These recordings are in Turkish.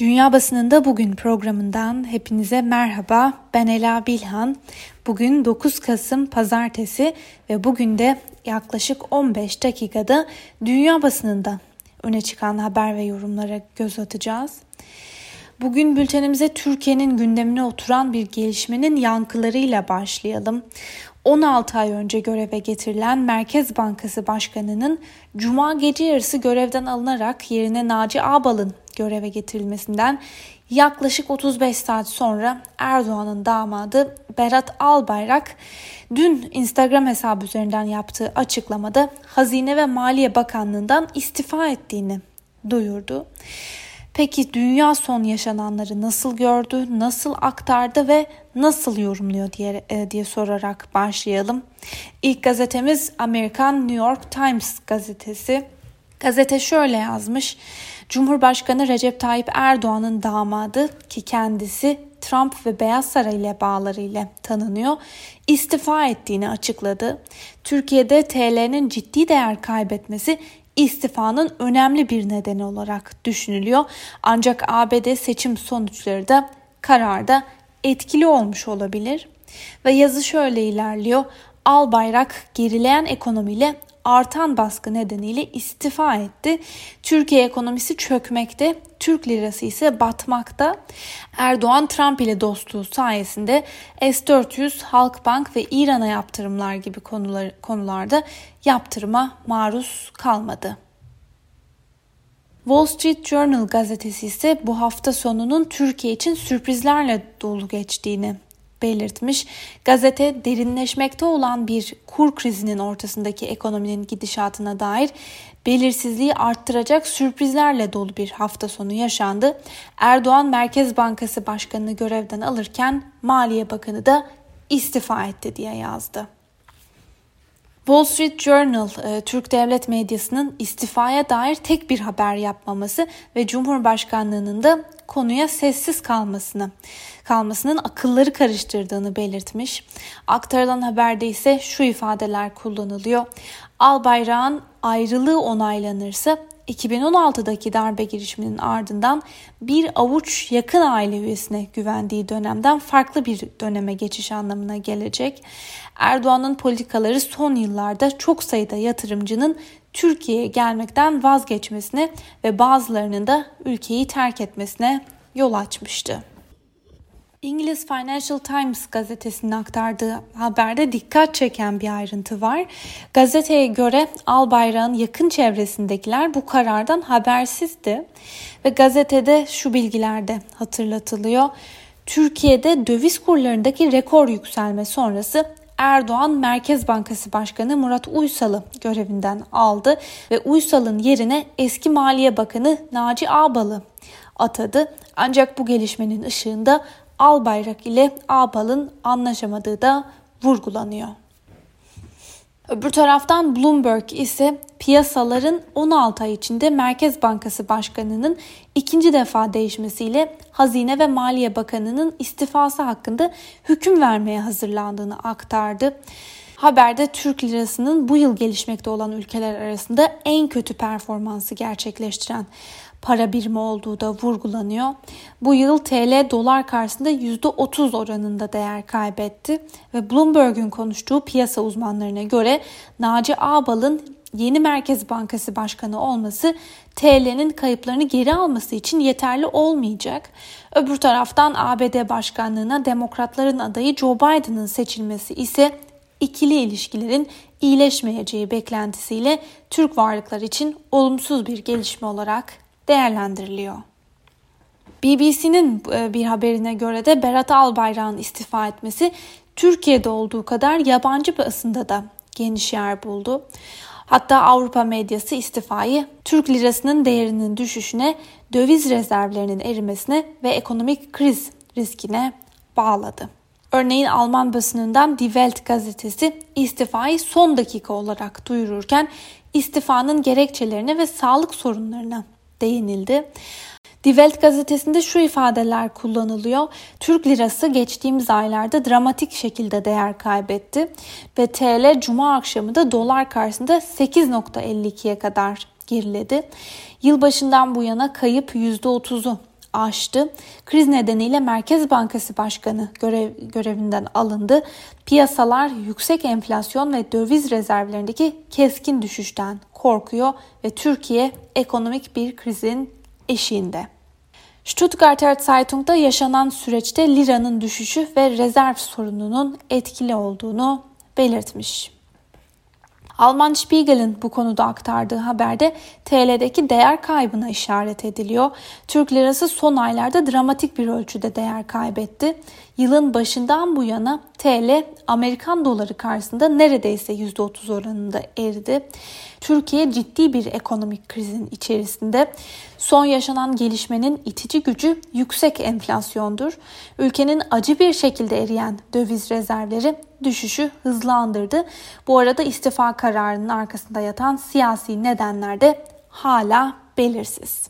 Dünya Basınında Bugün programından hepinize merhaba. Ben Ela Bilhan. Bugün 9 Kasım Pazartesi ve bugün de yaklaşık 15 dakikada Dünya Basınında öne çıkan haber ve yorumlara göz atacağız. Bugün bültenimize Türkiye'nin gündemine oturan bir gelişmenin yankılarıyla başlayalım. 16 ay önce göreve getirilen Merkez Bankası Başkanı'nın Cuma gece yarısı görevden alınarak yerine Naci Ağbal'ın göreve getirilmesinden yaklaşık 35 saat sonra Erdoğan'ın damadı Berat Albayrak dün Instagram hesabı üzerinden yaptığı açıklamada Hazine ve Maliye Bakanlığı'ndan istifa ettiğini duyurdu. Peki dünya son yaşananları nasıl gördü, nasıl aktardı ve nasıl yorumluyor diye, e, diye sorarak başlayalım. İlk gazetemiz Amerikan New York Times gazetesi. Gazete şöyle yazmış. Cumhurbaşkanı Recep Tayyip Erdoğan'ın damadı ki kendisi Trump ve Beyaz Saray ile bağlarıyla tanınıyor, istifa ettiğini açıkladı. Türkiye'de TL'nin ciddi değer kaybetmesi istifanın önemli bir nedeni olarak düşünülüyor. Ancak ABD seçim sonuçları da kararda etkili olmuş olabilir. Ve yazı şöyle ilerliyor. Albayrak gerileyen ekonomiyle artan baskı nedeniyle istifa etti. Türkiye ekonomisi çökmekte, Türk lirası ise batmakta. Erdoğan Trump ile dostluğu sayesinde S-400, Halkbank ve İran'a yaptırımlar gibi konular, konularda yaptırıma maruz kalmadı. Wall Street Journal gazetesi ise bu hafta sonunun Türkiye için sürprizlerle dolu geçtiğini belirtmiş. Gazete derinleşmekte olan bir kur krizinin ortasındaki ekonominin gidişatına dair belirsizliği arttıracak sürprizlerle dolu bir hafta sonu yaşandı. Erdoğan Merkez Bankası Başkanı'nı görevden alırken Maliye Bakanı da istifa etti diye yazdı. Wall Street Journal, e, Türk devlet medyasının istifaya dair tek bir haber yapmaması ve Cumhurbaşkanlığının da konuya sessiz kalmasını, kalmasının akılları karıştırdığını belirtmiş. Aktarılan haberde ise şu ifadeler kullanılıyor. Albayrak'ın ayrılığı onaylanırsa 2016'daki darbe girişiminin ardından bir avuç yakın aile üyesine güvendiği dönemden farklı bir döneme geçiş anlamına gelecek. Erdoğan'ın politikaları son yıllarda çok sayıda yatırımcının Türkiye'ye gelmekten vazgeçmesine ve bazılarının da ülkeyi terk etmesine yol açmıştı. İngiliz Financial Times gazetesinin aktardığı haberde dikkat çeken bir ayrıntı var. Gazeteye göre Albayrak'ın yakın çevresindekiler bu karardan habersizdi ve gazetede şu bilgiler de hatırlatılıyor. Türkiye'de döviz kurlarındaki rekor yükselme sonrası Erdoğan Merkez Bankası Başkanı Murat Uysal'ı görevinden aldı ve Uysal'ın yerine eski Maliye Bakanı Naci Ağbal'ı atadı. Ancak bu gelişmenin ışığında Albayrak ile Ağbal'ın anlaşamadığı da vurgulanıyor. Öbür taraftan Bloomberg ise piyasaların 16 ay içinde Merkez Bankası Başkanı'nın ikinci defa değişmesiyle Hazine ve Maliye Bakanı'nın istifası hakkında hüküm vermeye hazırlandığını aktardı. Haberde Türk lirasının bu yıl gelişmekte olan ülkeler arasında en kötü performansı gerçekleştiren para birimi olduğu da vurgulanıyor. Bu yıl TL dolar karşısında %30 oranında değer kaybetti ve Bloomberg'un konuştuğu piyasa uzmanlarına göre Naci Ağbal'ın yeni Merkez Bankası Başkanı olması TL'nin kayıplarını geri alması için yeterli olmayacak. Öbür taraftan ABD Başkanlığına Demokratların adayı Joe Biden'ın seçilmesi ise ikili ilişkilerin iyileşmeyeceği beklentisiyle Türk varlıklar için olumsuz bir gelişme olarak değerlendiriliyor. BBC'nin e, bir haberine göre de Berat Albayrak'ın istifa etmesi Türkiye'de olduğu kadar yabancı basında da geniş yer buldu. Hatta Avrupa medyası istifayı Türk lirasının değerinin düşüşüne, döviz rezervlerinin erimesine ve ekonomik kriz riskine bağladı. Örneğin Alman basınından Die Welt gazetesi istifayı son dakika olarak duyururken istifanın gerekçelerine ve sağlık sorunlarına değinildi. Die Welt gazetesinde şu ifadeler kullanılıyor. Türk lirası geçtiğimiz aylarda dramatik şekilde değer kaybetti ve TL cuma akşamı da dolar karşısında 8.52'ye kadar geriledi. Yılbaşından bu yana kayıp %30'u aştı. Kriz nedeniyle Merkez Bankası Başkanı görev, görevinden alındı. Piyasalar yüksek enflasyon ve döviz rezervlerindeki keskin düşüşten korkuyor ve Türkiye ekonomik bir krizin eşiğinde. Stuttgarter Zeitung'da yaşanan süreçte liranın düşüşü ve rezerv sorununun etkili olduğunu belirtmiş. Alman Spiegel'in bu konuda aktardığı haberde TL'deki değer kaybına işaret ediliyor. Türk lirası son aylarda dramatik bir ölçüde değer kaybetti. Yılın başından bu yana TL Amerikan doları karşısında neredeyse %30 oranında eridi. Türkiye ciddi bir ekonomik krizin içerisinde. Son yaşanan gelişmenin itici gücü yüksek enflasyondur. Ülkenin acı bir şekilde eriyen döviz rezervleri düşüşü hızlandırdı. Bu arada istifa kararının arkasında yatan siyasi nedenler de hala belirsiz.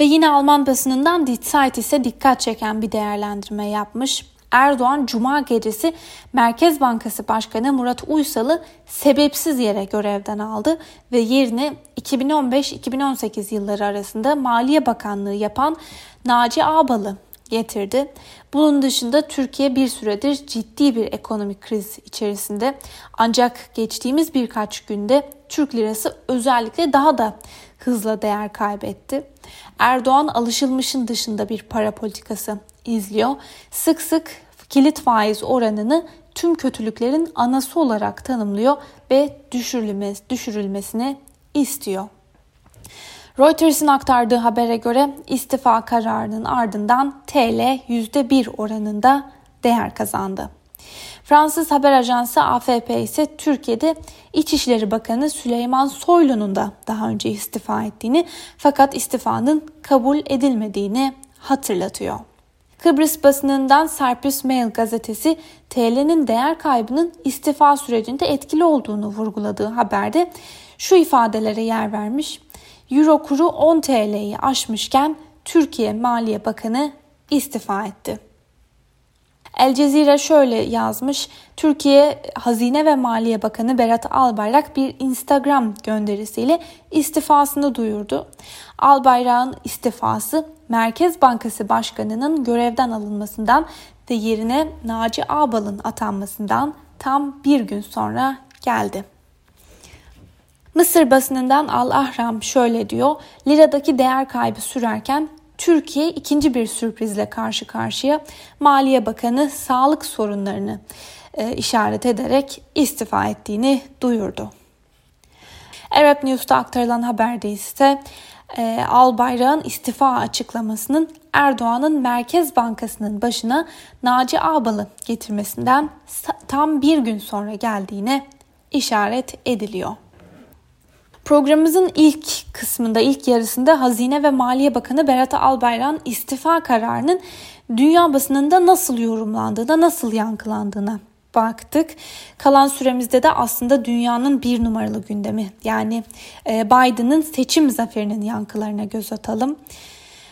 Ve yine Alman basınından Die Zeit ise dikkat çeken bir değerlendirme yapmış. Erdoğan Cuma gecesi Merkez Bankası Başkanı Murat Uysal'ı sebepsiz yere görevden aldı ve yerine 2015-2018 yılları arasında Maliye Bakanlığı yapan Naci Ağbal'ı getirdi. Bunun dışında Türkiye bir süredir ciddi bir ekonomik kriz içerisinde. Ancak geçtiğimiz birkaç günde Türk lirası özellikle daha da hızla değer kaybetti. Erdoğan alışılmışın dışında bir para politikası izliyor. Sık sık kilit faiz oranını tüm kötülüklerin anası olarak tanımlıyor ve düşürülmesi, düşürülmesini istiyor. Reuters'ın aktardığı habere göre istifa kararının ardından TL %1 oranında değer kazandı. Fransız haber ajansı AFP ise Türkiye'de İçişleri Bakanı Süleyman Soylu'nun da daha önce istifa ettiğini fakat istifanın kabul edilmediğini hatırlatıyor. Kıbrıs basınından Cyprus Mail gazetesi TL'nin değer kaybının istifa sürecinde etkili olduğunu vurguladığı haberde şu ifadelere yer vermiş. Euro kuru 10 TL'yi aşmışken Türkiye Maliye Bakanı istifa etti. El Cezire şöyle yazmış. Türkiye Hazine ve Maliye Bakanı Berat Albayrak bir Instagram gönderisiyle istifasını duyurdu. Albayrak'ın istifası Merkez Bankası Başkanı'nın görevden alınmasından ve yerine Naci Ağbal'ın atanmasından tam bir gün sonra geldi. Mısır basınından Al Ahram şöyle diyor. Liradaki değer kaybı sürerken Türkiye ikinci bir sürprizle karşı karşıya. Maliye Bakanı sağlık sorunlarını e, işaret ederek istifa ettiğini duyurdu. Arab News'ta aktarılan haberde ise e, Albayrak'ın istifa açıklamasının Erdoğan'ın Merkez Bankası'nın başına Naci Ağbal'ı getirmesinden tam bir gün sonra geldiğine işaret ediliyor. Programımızın ilk kısmında, ilk yarısında Hazine ve Maliye Bakanı Berat Albayrak'ın istifa kararının dünya basınında nasıl yorumlandığına, nasıl yankılandığına baktık. Kalan süremizde de aslında dünyanın bir numaralı gündemi yani e, Biden'ın seçim zaferinin yankılarına göz atalım.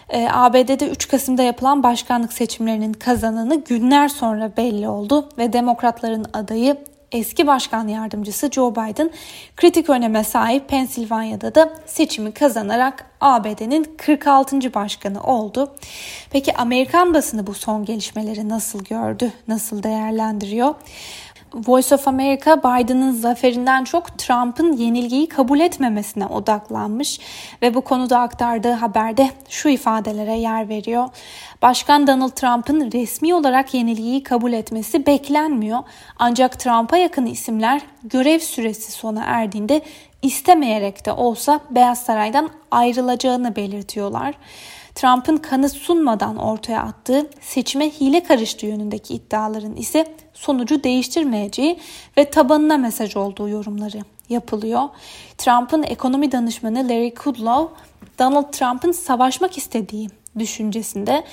E, ABD'de 3 Kasım'da yapılan başkanlık seçimlerinin kazananı günler sonra belli oldu ve demokratların adayı eski başkan yardımcısı Joe Biden kritik öneme sahip Pensilvanya'da da seçimi kazanarak ABD'nin 46. başkanı oldu. Peki Amerikan basını bu son gelişmeleri nasıl gördü, nasıl değerlendiriyor? Voice of America Biden'ın zaferinden çok Trump'ın yenilgiyi kabul etmemesine odaklanmış ve bu konuda aktardığı haberde şu ifadelere yer veriyor. Başkan Donald Trump'ın resmi olarak yenilgiyi kabul etmesi beklenmiyor. Ancak Trump'a yakın isimler görev süresi sona erdiğinde istemeyerek de olsa Beyaz Saray'dan ayrılacağını belirtiyorlar. Trump'ın kanı sunmadan ortaya attığı seçime hile karıştığı yönündeki iddiaların ise sonucu değiştirmeyeceği ve tabanına mesaj olduğu yorumları yapılıyor. Trump'ın ekonomi danışmanı Larry Kudlow, Donald Trump'ın savaşmak istediği düşüncesinde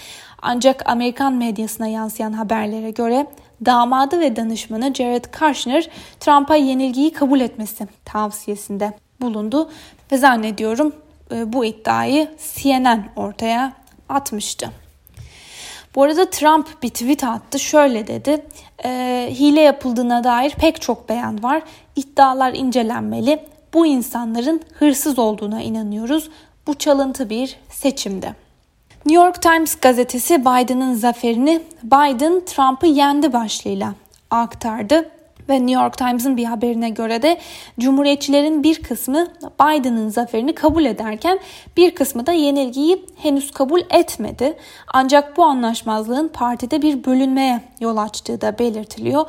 ancak Amerikan medyasına yansıyan haberlere göre damadı ve danışmanı Jared Kushner Trump'a yenilgiyi kabul etmesi tavsiyesinde bulundu ve zannediyorum bu iddiayı CNN ortaya atmıştı. Bu arada Trump bir tweet attı. Şöyle dedi. E, hile yapıldığına dair pek çok beyan var. İddialar incelenmeli. Bu insanların hırsız olduğuna inanıyoruz. Bu çalıntı bir seçimdi. New York Times gazetesi Biden'ın zaferini Biden Trump'ı yendi başlığıyla aktardı. Ve New York Times'ın bir haberine göre de Cumhuriyetçilerin bir kısmı Biden'ın zaferini kabul ederken bir kısmı da yenilgiyi henüz kabul etmedi. Ancak bu anlaşmazlığın partide bir bölünmeye yol açtığı da belirtiliyor.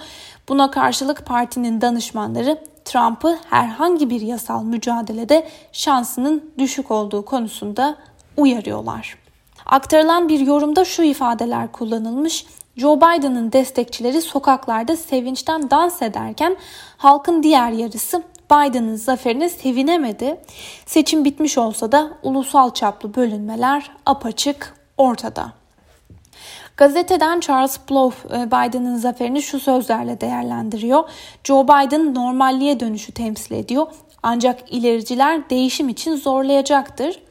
Buna karşılık partinin danışmanları Trump'ı herhangi bir yasal mücadelede şansının düşük olduğu konusunda uyarıyorlar. Aktarılan bir yorumda şu ifadeler kullanılmış. Joe Biden'ın destekçileri sokaklarda sevinçten dans ederken halkın diğer yarısı Biden'ın zaferine sevinemedi. Seçim bitmiş olsa da ulusal çaplı bölünmeler apaçık ortada. Gazeteden Charles Blow e, Biden'ın zaferini şu sözlerle değerlendiriyor. Joe Biden normalliğe dönüşü temsil ediyor. Ancak ilericiler değişim için zorlayacaktır.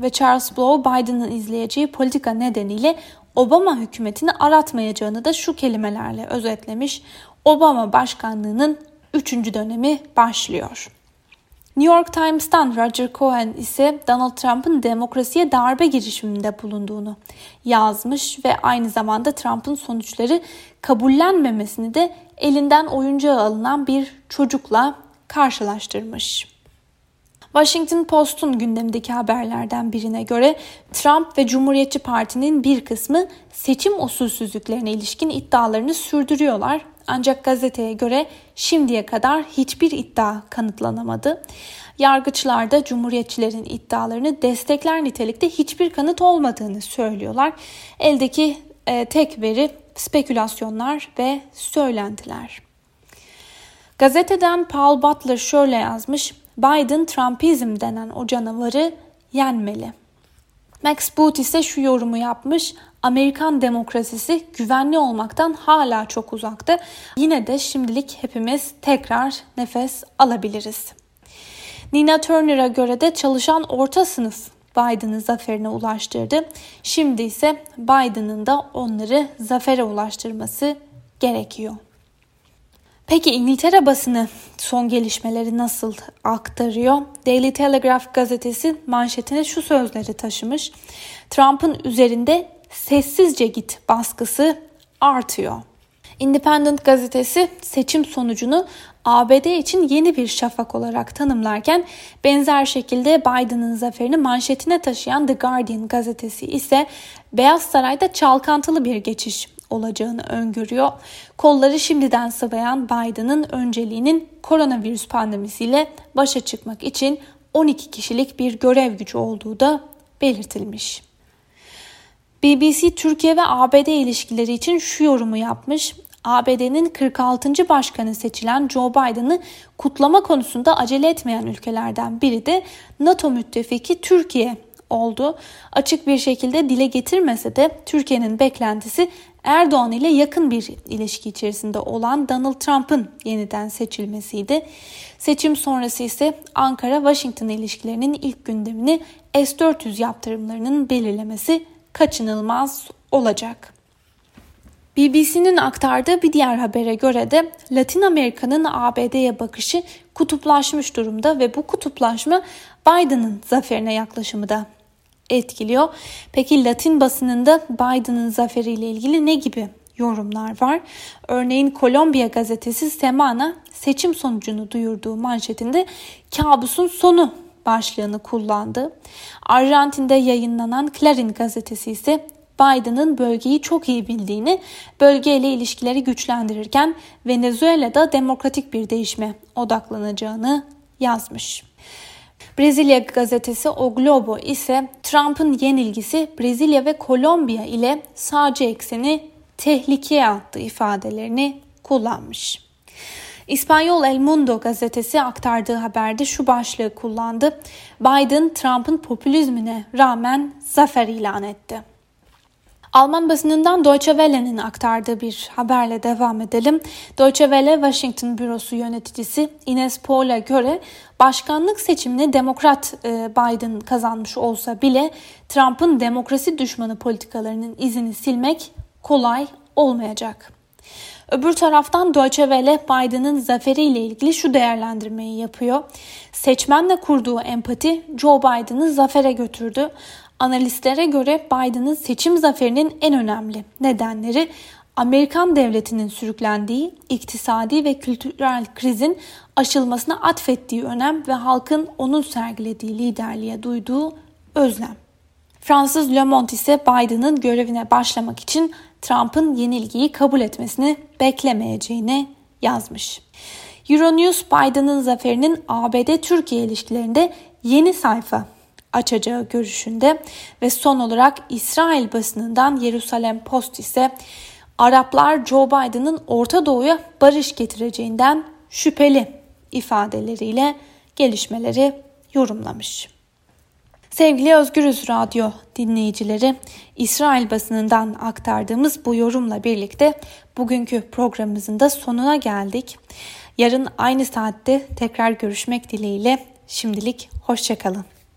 Ve Charles Blow Biden'ın izleyeceği politika nedeniyle Obama hükümetini aratmayacağını da şu kelimelerle özetlemiş. Obama başkanlığının 3. dönemi başlıyor. New York Times'tan Roger Cohen ise Donald Trump'ın demokrasiye darbe girişiminde bulunduğunu yazmış ve aynı zamanda Trump'ın sonuçları kabullenmemesini de elinden oyuncağı alınan bir çocukla karşılaştırmış. Washington Post'un gündemdeki haberlerden birine göre Trump ve Cumhuriyetçi Parti'nin bir kısmı seçim usulsüzlüklerine ilişkin iddialarını sürdürüyorlar. Ancak gazeteye göre şimdiye kadar hiçbir iddia kanıtlanamadı. Yargıçlar da Cumhuriyetçilerin iddialarını destekler nitelikte hiçbir kanıt olmadığını söylüyorlar. Eldeki e, tek veri spekülasyonlar ve söylentiler. Gazeteden Paul Butler şöyle yazmış. Biden Trumpizm denen o canavarı yenmeli. Max Boot ise şu yorumu yapmış. Amerikan demokrasisi güvenli olmaktan hala çok uzakta. Yine de şimdilik hepimiz tekrar nefes alabiliriz. Nina Turner'a göre de çalışan orta sınıf Biden'ı zaferine ulaştırdı. Şimdi ise Biden'ın da onları zafere ulaştırması gerekiyor. Peki İngiltere basını son gelişmeleri nasıl aktarıyor? Daily Telegraph gazetesi manşetine şu sözleri taşımış. Trump'ın üzerinde sessizce git baskısı artıyor. Independent gazetesi seçim sonucunu ABD için yeni bir şafak olarak tanımlarken benzer şekilde Biden'ın zaferini manşetine taşıyan The Guardian gazetesi ise Beyaz Saray'da çalkantılı bir geçiş olacağını öngörüyor. Kolları şimdiden sıvayan Biden'ın önceliğinin koronavirüs pandemisiyle başa çıkmak için 12 kişilik bir görev gücü olduğu da belirtilmiş. BBC Türkiye ve ABD ilişkileri için şu yorumu yapmış. ABD'nin 46. başkanı seçilen Joe Biden'ı kutlama konusunda acele etmeyen ülkelerden biri de NATO müttefiki Türkiye oldu. Açık bir şekilde dile getirmese de Türkiye'nin beklentisi Erdoğan ile yakın bir ilişki içerisinde olan Donald Trump'ın yeniden seçilmesiydi. Seçim sonrası ise Ankara-Washington ilişkilerinin ilk gündemini S-400 yaptırımlarının belirlemesi kaçınılmaz olacak. BBC'nin aktardığı bir diğer habere göre de Latin Amerika'nın ABD'ye bakışı kutuplaşmış durumda ve bu kutuplaşma Biden'ın zaferine yaklaşımı da etkiliyor. Peki Latin basınında Biden'ın zaferiyle ilgili ne gibi yorumlar var? Örneğin Kolombiya gazetesi Semana seçim sonucunu duyurduğu manşetinde kabusun sonu başlığını kullandı. Arjantin'de yayınlanan Clarín gazetesi ise Biden'ın bölgeyi çok iyi bildiğini, bölgeyle ilişkileri güçlendirirken Venezuela'da demokratik bir değişme odaklanacağını yazmış. Brezilya gazetesi O Globo ise Trump'ın yenilgisi Brezilya ve Kolombiya ile sağcı ekseni tehlikeye attı ifadelerini kullanmış. İspanyol El Mundo gazetesi aktardığı haberde şu başlığı kullandı. Biden Trump'ın popülizmine rağmen zafer ilan etti. Alman basınından Deutsche Welle'nin aktardığı bir haberle devam edelim. Deutsche Welle Washington bürosu yöneticisi Ines Paul'a göre başkanlık seçimini Demokrat e, Biden kazanmış olsa bile Trump'ın demokrasi düşmanı politikalarının izini silmek kolay olmayacak. Öbür taraftan Deutsche Welle Biden'ın zaferiyle ilgili şu değerlendirmeyi yapıyor. Seçmenle kurduğu empati Joe Biden'ı zafere götürdü. Analistlere göre Biden'ın seçim zaferinin en önemli nedenleri Amerikan devletinin sürüklendiği iktisadi ve kültürel krizin aşılmasına atfettiği önem ve halkın onun sergilediği liderliğe duyduğu özlem. Fransız Le Monde ise Biden'ın görevine başlamak için Trump'ın yenilgiyi kabul etmesini beklemeyeceğini yazmış. Euronews Biden'ın zaferinin ABD-Türkiye ilişkilerinde yeni sayfa açacağı görüşünde ve son olarak İsrail basınından Yerusalem Post ise Araplar Joe Biden'ın Orta Doğu'ya barış getireceğinden şüpheli ifadeleriyle gelişmeleri yorumlamış. Sevgili Özgürüz Radyo dinleyicileri, İsrail basınından aktardığımız bu yorumla birlikte bugünkü programımızın da sonuna geldik. Yarın aynı saatte tekrar görüşmek dileğiyle şimdilik hoşçakalın.